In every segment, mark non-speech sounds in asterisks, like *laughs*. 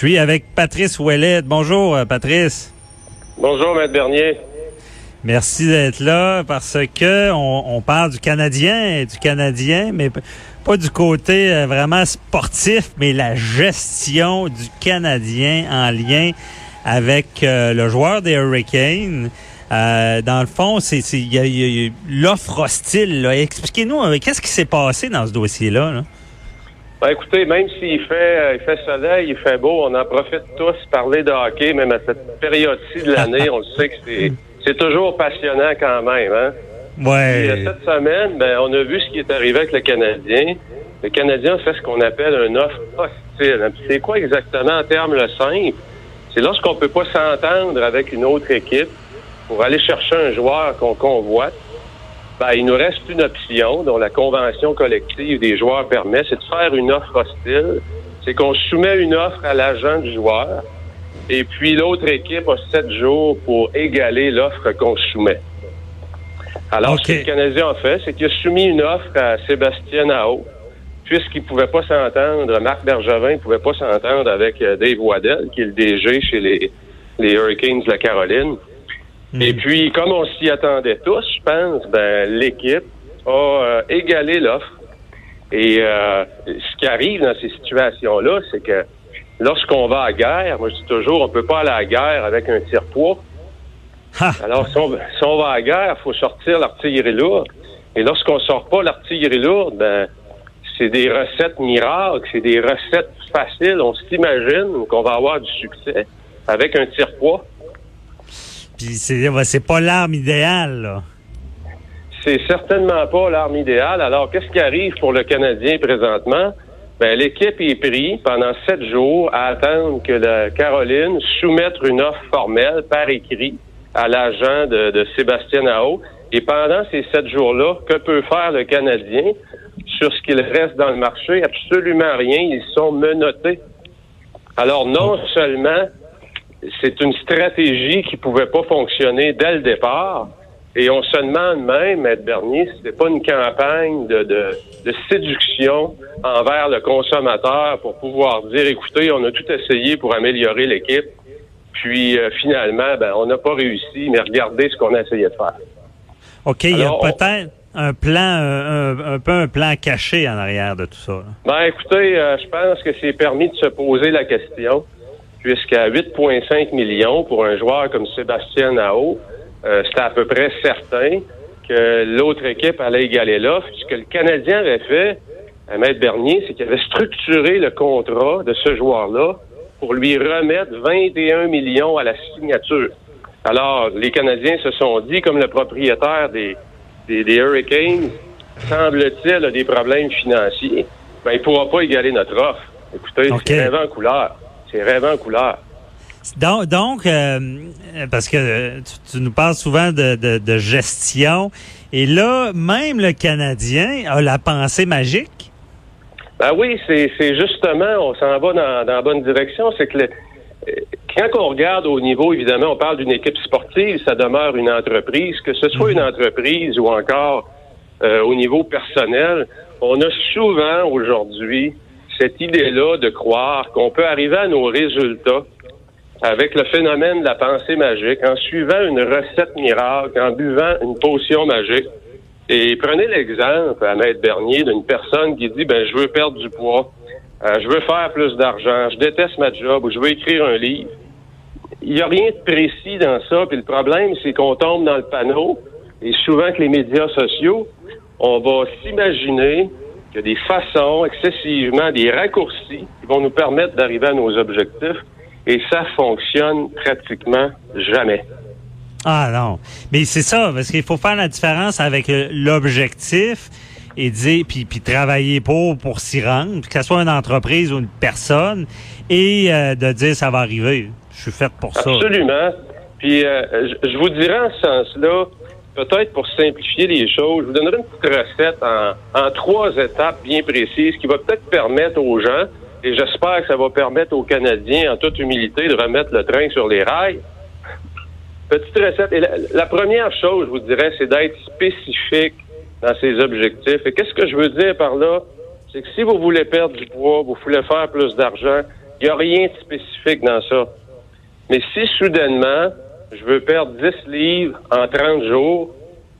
Je suis avec Patrice Ouellet. Bonjour, euh, Patrice. Bonjour, Maître Bernier. Merci d'être là parce que on, on parle du Canadien, du Canadien, mais pas du côté euh, vraiment sportif, mais la gestion du Canadien en lien avec euh, le joueur des Hurricanes. Euh, dans le fond, c'est l'offre hostile. Expliquez-nous, euh, qu'est-ce qui s'est passé dans ce dossier-là? là? Ben, écoutez, même s'il fait, euh, il fait soleil, il fait beau, on en profite tous parler de hockey, même à cette période-ci de l'année, on le sait que c'est, c'est toujours passionnant quand même. Hein? Cette semaine, ben, on a vu ce qui est arrivé avec le Canadien. Le Canadien fait ce qu'on appelle une offre hostile. Puis C'est quoi exactement en termes le simple? C'est lorsqu'on peut pas s'entendre avec une autre équipe pour aller chercher un joueur qu'on convoite. Ben, il nous reste une option dont la convention collective des joueurs permet, c'est de faire une offre hostile. C'est qu'on soumet une offre à l'agent du joueur et puis l'autre équipe a sept jours pour égaler l'offre qu'on soumet. Alors, ce que le Canadien a fait, c'est qu'il a soumis une offre à Sébastien Nao, puisqu'il pouvait pas s'entendre, Marc Bergevin ne pouvait pas s'entendre avec euh, Dave Waddell, qui est le DG chez les, les Hurricanes de la Caroline. Et puis, comme on s'y attendait tous, je pense, ben, l'équipe a euh, égalé l'offre. Et euh, ce qui arrive dans ces situations-là, c'est que lorsqu'on va à la guerre, moi je dis toujours, on peut pas aller à la guerre avec un tire-poids. Alors, si on, si on va à la guerre, il faut sortir l'artillerie lourde. Et lorsqu'on sort pas l'artillerie lourde, ben, c'est des recettes miracles, c'est des recettes faciles. On s'imagine qu'on va avoir du succès avec un tire-poids. Puis c'est pas l'arme idéale. Là. C'est certainement pas l'arme idéale. Alors, qu'est-ce qui arrive pour le Canadien présentement? Ben, l'équipe est prise pendant sept jours à attendre que la Caroline soumette une offre formelle par écrit à l'agent de, de Sébastien Nao. Et pendant ces sept jours-là, que peut faire le Canadien sur ce qu'il reste dans le marché? Absolument rien. Ils sont menottés. Alors, non seulement c'est une stratégie qui pouvait pas fonctionner dès le départ, et on se demande même, Maître Bernier, si c'était pas une campagne de, de, de séduction envers le consommateur pour pouvoir dire, écoutez, on a tout essayé pour améliorer l'équipe, puis euh, finalement, ben, on n'a pas réussi, mais regardez ce qu'on a essayé de faire. OK, il y a peut-être un plan, un, un- un peu un plan caché en arrière de tout ça. là. Ben, écoutez, euh, je pense que c'est permis de se poser la question, puisqu'à 8,5 millions pour un joueur comme Sébastien Nao, euh, c'était à peu près certain que l'autre équipe allait égaler l'offre. Ce que le Canadien avait fait, à Maître Bernier, c'est qu'il avait structuré le contrat de ce joueur-là pour lui remettre 21 millions à la signature. Alors, les Canadiens se sont dit, comme le propriétaire des, des, des Hurricanes, semble-t-il, a des problèmes financiers, ben, il ne pourra pas égaler notre offre. Écoutez, c'est rêvant en couleur. C'est rêvant en couleur. Donc, donc euh, parce que euh, tu, tu nous parles souvent de, de, de gestion, et là, même le Canadien a la pensée magique. Ben oui, c'est justement, on s'en va dans, dans la bonne direction. C'est que le- euh, quand on regarde au niveau, évidemment, on parle d'une équipe sportive, ça demeure une entreprise, que ce soit une entreprise ou encore euh, au niveau personnel, on a souvent aujourd'hui cette idée-là de croire qu'on peut arriver à nos résultats avec le phénomène de la pensée magique, en suivant une recette miracle, en buvant une potion magique. Et prenez l'exemple à Maître Bernier d'une personne qui dit ben je veux perdre du poids, euh, je veux faire plus d'argent, je déteste ma job ou je veux écrire un livre. Il n'y a rien de précis dans ça. Puis le problème, c'est qu'on tombe dans le panneau. Et souvent que les médias sociaux, on va s'imaginer qu'il y a des façons excessivement, des raccourcis qui vont nous permettre d'arriver à nos objectifs. Et ça fonctionne pratiquement jamais. Ah non. Mais c'est ça, parce qu'il faut faire la différence avec euh, l'objectif et dire puis, puis travailler pour pour s'y rendre, que ce soit une entreprise ou une personne, et euh, de dire ça va arriver. Je suis fait pour ça. Absolument. Puis euh, je, je vous dirais en ce sens-là, peut-être pour simplifier les choses, je vous donnerai une petite recette en, trois étapes bien précises qui va peut-être permettre aux gens, et j'espère que ça va permettre aux Canadiens, en toute humilité, de remettre le train sur les rails. Petite recette. Et la, la première chose, je vous dirais, c'est d'être spécifique dans ses objectifs. Et qu'est-ce que je veux dire par là? C'est que si vous voulez perdre du poids, vous voulez faire plus d'argent, il n'y a rien de spécifique dans ça. Mais si soudainement, je veux perdre 10 livres en 30 jours,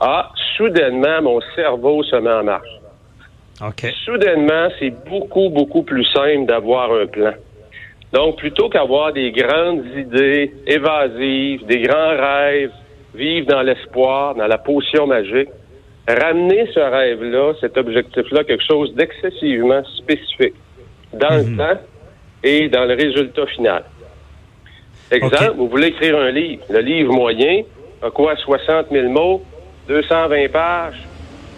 ah, soudainement, mon cerveau se met en marche. OK. Soudainement, c'est beaucoup, beaucoup plus simple d'avoir un plan. Donc, plutôt qu'avoir des grandes idées évasives, des grands rêves, vivre dans l'espoir, dans la potion magique, ramener ce rêve-là, cet objectif-là, quelque chose d'excessivement spécifique dans le temps et dans le résultat final. Exemple, vous voulez écrire un livre. Le livre moyen a quoi? 60 000 mots, 220 pages.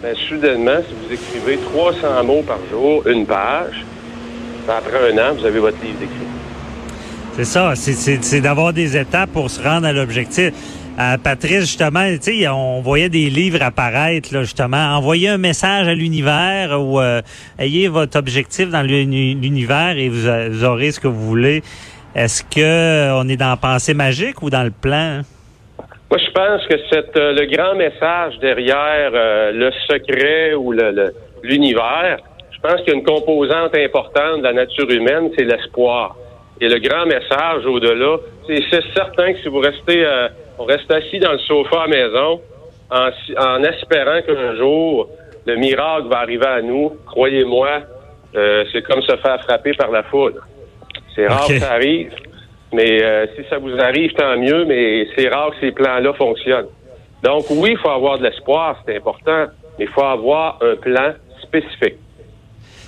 Ben, soudainement, si vous écrivez 300 mots par jour, une page, ben, après un an, vous avez votre livre écrit. C'est ça, c'est- d'avoir des étapes pour se rendre à l'objectif. Euh, Patrice, justement, tu sais, on voyait des livres apparaître, là, justement. Envoyez un message à l'univers ou euh, ayez votre objectif dans l'uni- l'univers et vous aurez ce que vous voulez. Est-ce que euh, on est dans la pensée magique ou dans le plan? Moi, je pense que c'est euh, le grand message derrière euh, le secret ou l'univers. je pense qu'il y a une composante importante de la nature humaine, c'est l'espoir. Et le grand message au-delà, c'est certain que si vous restez, on reste assis dans le sofa à maison, en, en espérant qu'un jour le miracle va arriver à nous, croyez-moi, c'est comme se faire frapper par la foudre. C'est rare que ça arrive, mais euh, si ça vous arrive, tant mieux, mais c'est rare que ces plans-là fonctionnent. Donc oui, il faut avoir de l'espoir, c'est important, mais il faut avoir un plan spécifique.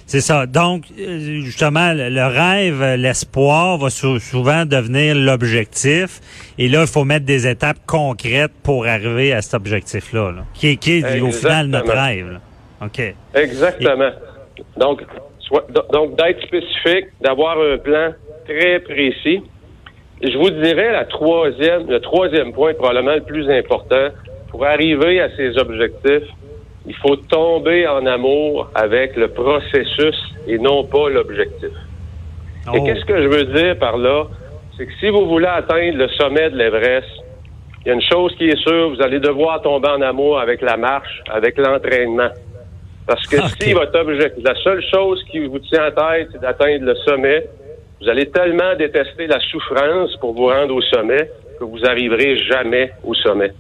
C'est ça. Donc, euh, justement, le, rêve, l'espoir va sou- souvent devenir l'objectif. Et là, il faut mettre des étapes concrètes pour arriver à cet objectif-là, là, qui est, qui est au final notre rêve. là. OK. Exactement. Donc, donc d'être spécifique, d'avoir un plan très précis. Je vous dirais la troisième, le troisième point probablement le plus important pour arriver à ces objectifs. Il faut tomber en amour avec le processus et non pas l'objectif. Et Oh. qu'est-ce que je veux dire par là? C'est que si vous voulez atteindre le sommet de l'Everest, il y a une chose qui est sûre, vous allez devoir tomber en amour avec la marche, avec l'entraînement. Parce que Ok. si votre objectif, la seule chose qui vous tient en tête, c'est d'atteindre le sommet, vous allez tellement détester la souffrance pour vous rendre au sommet que vous arriverez jamais au sommet.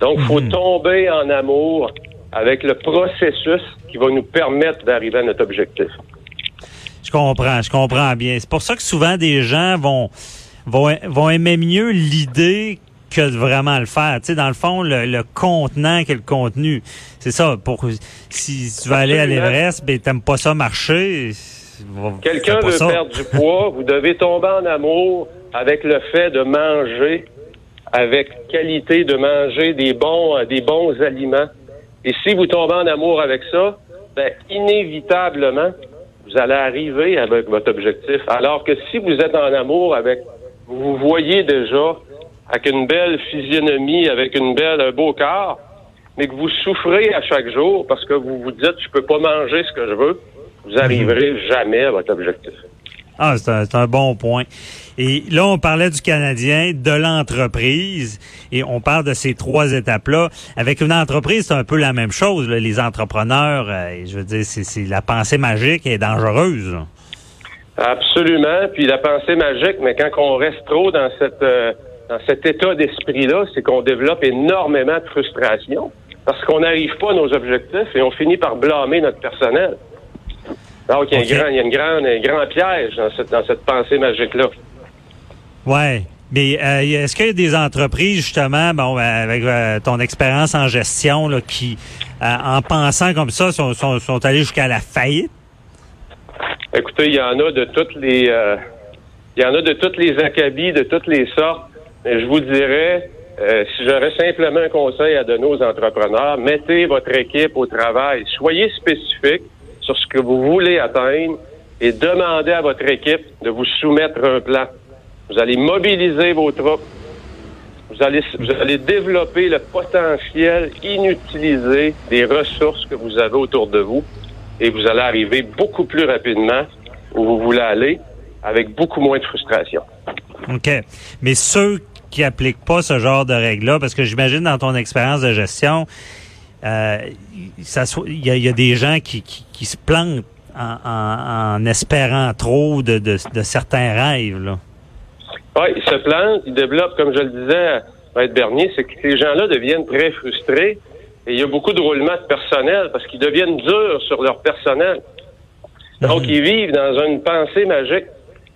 Donc, il faut tomber en amour avec le processus qui va nous permettre d'arriver à notre objectif. Je comprends, je comprends bien. C'est pour ça que souvent des gens vont vont, vont aimer mieux l'idée que de vraiment le faire. Tu sais, dans le fond, le, le contenant que le contenu. C'est ça. Pour si tu veux aller à l'Everest, ben t'aimes pas ça marcher. Quelqu'un veut ça. perdre du poids, vous devez tomber en amour avec le fait de manger avec qualité, de manger des bons, des bons aliments. Et si vous tombez en amour avec ça, ben, inévitablement, vous allez arriver avec votre objectif. Alors que si vous êtes en amour avec, vous voyez déjà avec une belle physionomie, avec une belle, un beau corps, mais que vous souffrez à chaque jour parce que vous vous dites, je peux pas manger ce que je veux, vous arriverez jamais à votre objectif. Ah, c'est un, bon point. Et là, on parlait du Canadien, de l'entreprise, et on parle de ces trois étapes-là. Avec une entreprise, c'est un peu la même chose. là. Les entrepreneurs, euh, je veux dire, c'est c'est- la pensée magique est dangereuse. là. Absolument. Puis la pensée magique, mais quand on reste trop dans cette euh, dans cet état d'esprit-là, c'est qu'on développe énormément de frustration parce qu'on n'arrive pas à nos objectifs et on finit par blâmer notre personnel. Donc il y a, un, grand, il y a une grande, un grand piège dans cette, dans cette pensée magique-là. Ouais. Mais euh, est-ce qu'il y a des entreprises, justement, bon, euh, avec euh, ton expérience en gestion, là, qui, euh, en pensant comme ça, sont, sont, sont allés jusqu'à la faillite? Écoutez, il y en a de toutes les il y en a de toutes les acabis, de toutes les sortes. Je vous dirais, euh, si j'aurais simplement un conseil à donner aux entrepreneurs, mettez votre équipe au travail. Soyez spécifique sur ce que vous voulez atteindre et demandez à votre équipe de vous soumettre un plan. Vous allez mobiliser vos troupes. Vous allez, vous allez développer le potentiel inutilisé des ressources que vous avez autour de vous et vous allez arriver beaucoup plus rapidement où vous voulez aller avec beaucoup moins de frustration. OK. Mais ceux qui appliquent pas ce genre de règles-là, parce que j'imagine dans ton expérience de gestion, euh, il y, a des gens qui, qui, se plantent en, en, espérant trop de, de, de certains rêves. Là. Oui, ils se plantent, ils développent, comme je le disais, Maître Bernier, c'est que ces gens-là deviennent très frustrés et il y a beaucoup de roulements de personnel parce qu'ils deviennent durs sur leur personnel. Donc, mhm. ils vivent dans une pensée magique.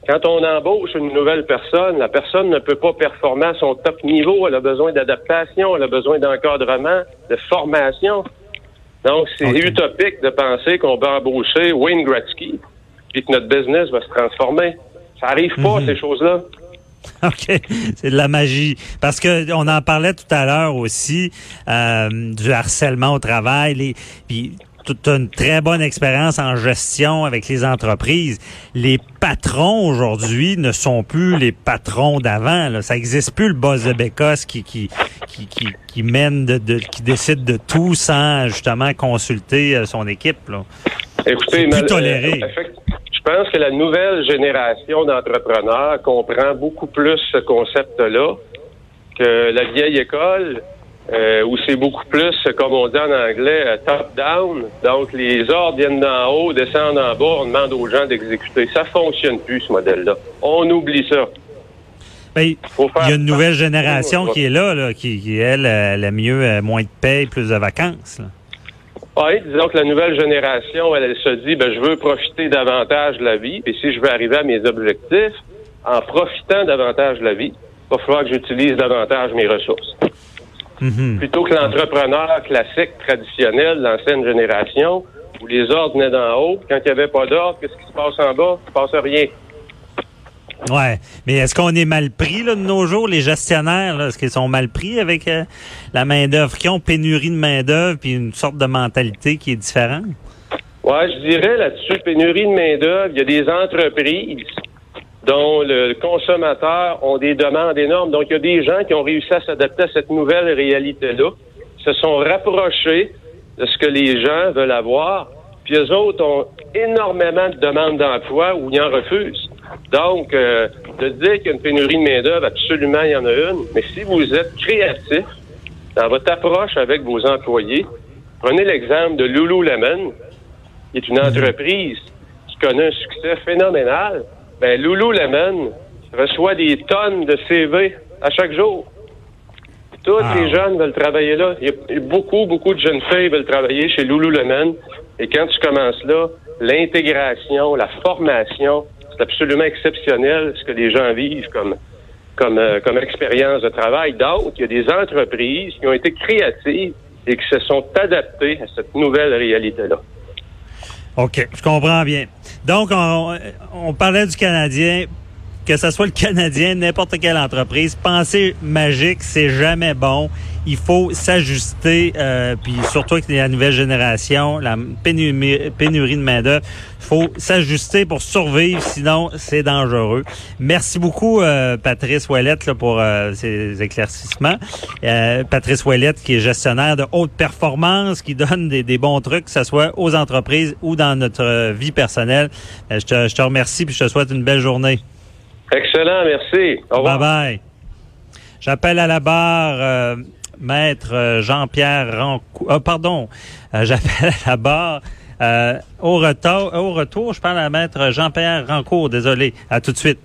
Quand on embauche une nouvelle personne, la personne ne peut pas performer à son top niveau. Elle a besoin d'adaptation, elle a besoin d'encadrement, de formation. Donc, c'est utopique de penser qu'on va embaucher Wayne Gretzky et que notre business va se transformer. Ça arrive pas, mhm. ces choses-là. *laughs* OK, c'est de la magie. Parce que on en parlait tout à l'heure aussi euh, du harcèlement au travail. Les, puis toute une très bonne expérience en gestion avec les entreprises. Les patrons aujourd'hui ne sont plus les patrons d'avant. Ça n'existe plus le boss de Bécosse qui qui qui, qui, mène de, qui décide de tout sans justement consulter euh, son équipe. Là. Écoutez, plus toléré. Euh, je pense que la nouvelle génération d'entrepreneurs comprend beaucoup plus ce concept-là que la vieille école, euh, où c'est beaucoup plus, comme on dit en anglais, euh, top-down. Donc, les ordres viennent d'en haut, descendent en bas, on demande aux gens d'exécuter. Ça fonctionne plus, ce modèle-là. On oublie ça. Ben, il y a une nouvelle génération qui est là, là qui, qui, elle, a mieux, euh, moins de paye, plus de vacances. Là. Oui, disons que la nouvelle génération, elle, se dit, ben, je veux profiter davantage de la vie, et si je veux arriver à mes objectifs, en profitant davantage de la vie, il va falloir que j'utilise davantage mes ressources. Mhm. Plutôt que l'entrepreneur classique, traditionnel, l'ancienne génération, où les ordres venaient d'en haut, quand il n'y avait pas d'ordre, qu'est-ce qui se passe en bas? Il ne se passe rien. Ouais, mais est-ce qu'on est mal pris là, de nos jours, les gestionnaires? Est-ce qu'ils sont mal pris avec euh, la main-d'œuvre? Qui ont pénurie de main-d'œuvre puis une sorte de mentalité qui est différente? Ouais, je dirais là-dessus, pénurie de main-d'œuvre, il y a des entreprises dont le consommateur ont des demandes énormes. Donc, il y a des gens qui ont réussi à s'adapter à cette nouvelle réalité-là, se sont rapprochés de ce que les gens veulent avoir, puis eux autres ont énormément de demandes d'emploi ou ils en refusent. Donc, euh, de dire qu'il y a une pénurie de main-d'œuvre, absolument, il y en a une. Mais si vous êtes créatif dans votre approche avec vos employés, prenez l'exemple de Lululemon, qui est une entreprise qui connaît un succès phénoménal. Ben, Lululemon reçoit des tonnes de CV à chaque jour. Tous ah. les jeunes veulent travailler là. Il y a beaucoup, beaucoup de jeunes filles veulent travailler chez Lululemon. Et quand tu commences là, l'intégration, la formation, c'est absolument exceptionnel ce que les gens vivent comme, comme, euh, comme expérience de travail. Donc, il y a des entreprises qui ont été créatives et qui se sont adaptées à cette nouvelle réalité-là. OK, je comprends bien. Donc, on, on parlait du Canadien que ce soit le Canadien, n'importe quelle entreprise, penser magique, c'est jamais bon. Il faut s'ajuster, euh, puis surtout avec la nouvelle génération, la pénurie, de main-d'œuvre, il faut s'ajuster pour survivre, sinon c'est dangereux. Merci beaucoup, euh, Patrice Ouellette, pour euh, ces éclaircissements. Euh, Patrice Ouellette, qui est gestionnaire de haute performance, qui donne des, bons trucs, que ce soit aux entreprises ou dans notre vie personnelle. je, te, je te remercie, puis je te souhaite une belle journée. Excellent, merci. Au revoir. J'appelle à la barre euh, maître euh, Jean-Pierre Rancourt. Ah, pardon, euh, j'appelle à la barre. au, retour, au retour, je parle à maître Jean-Pierre Rancourt. Désolé. À tout de suite.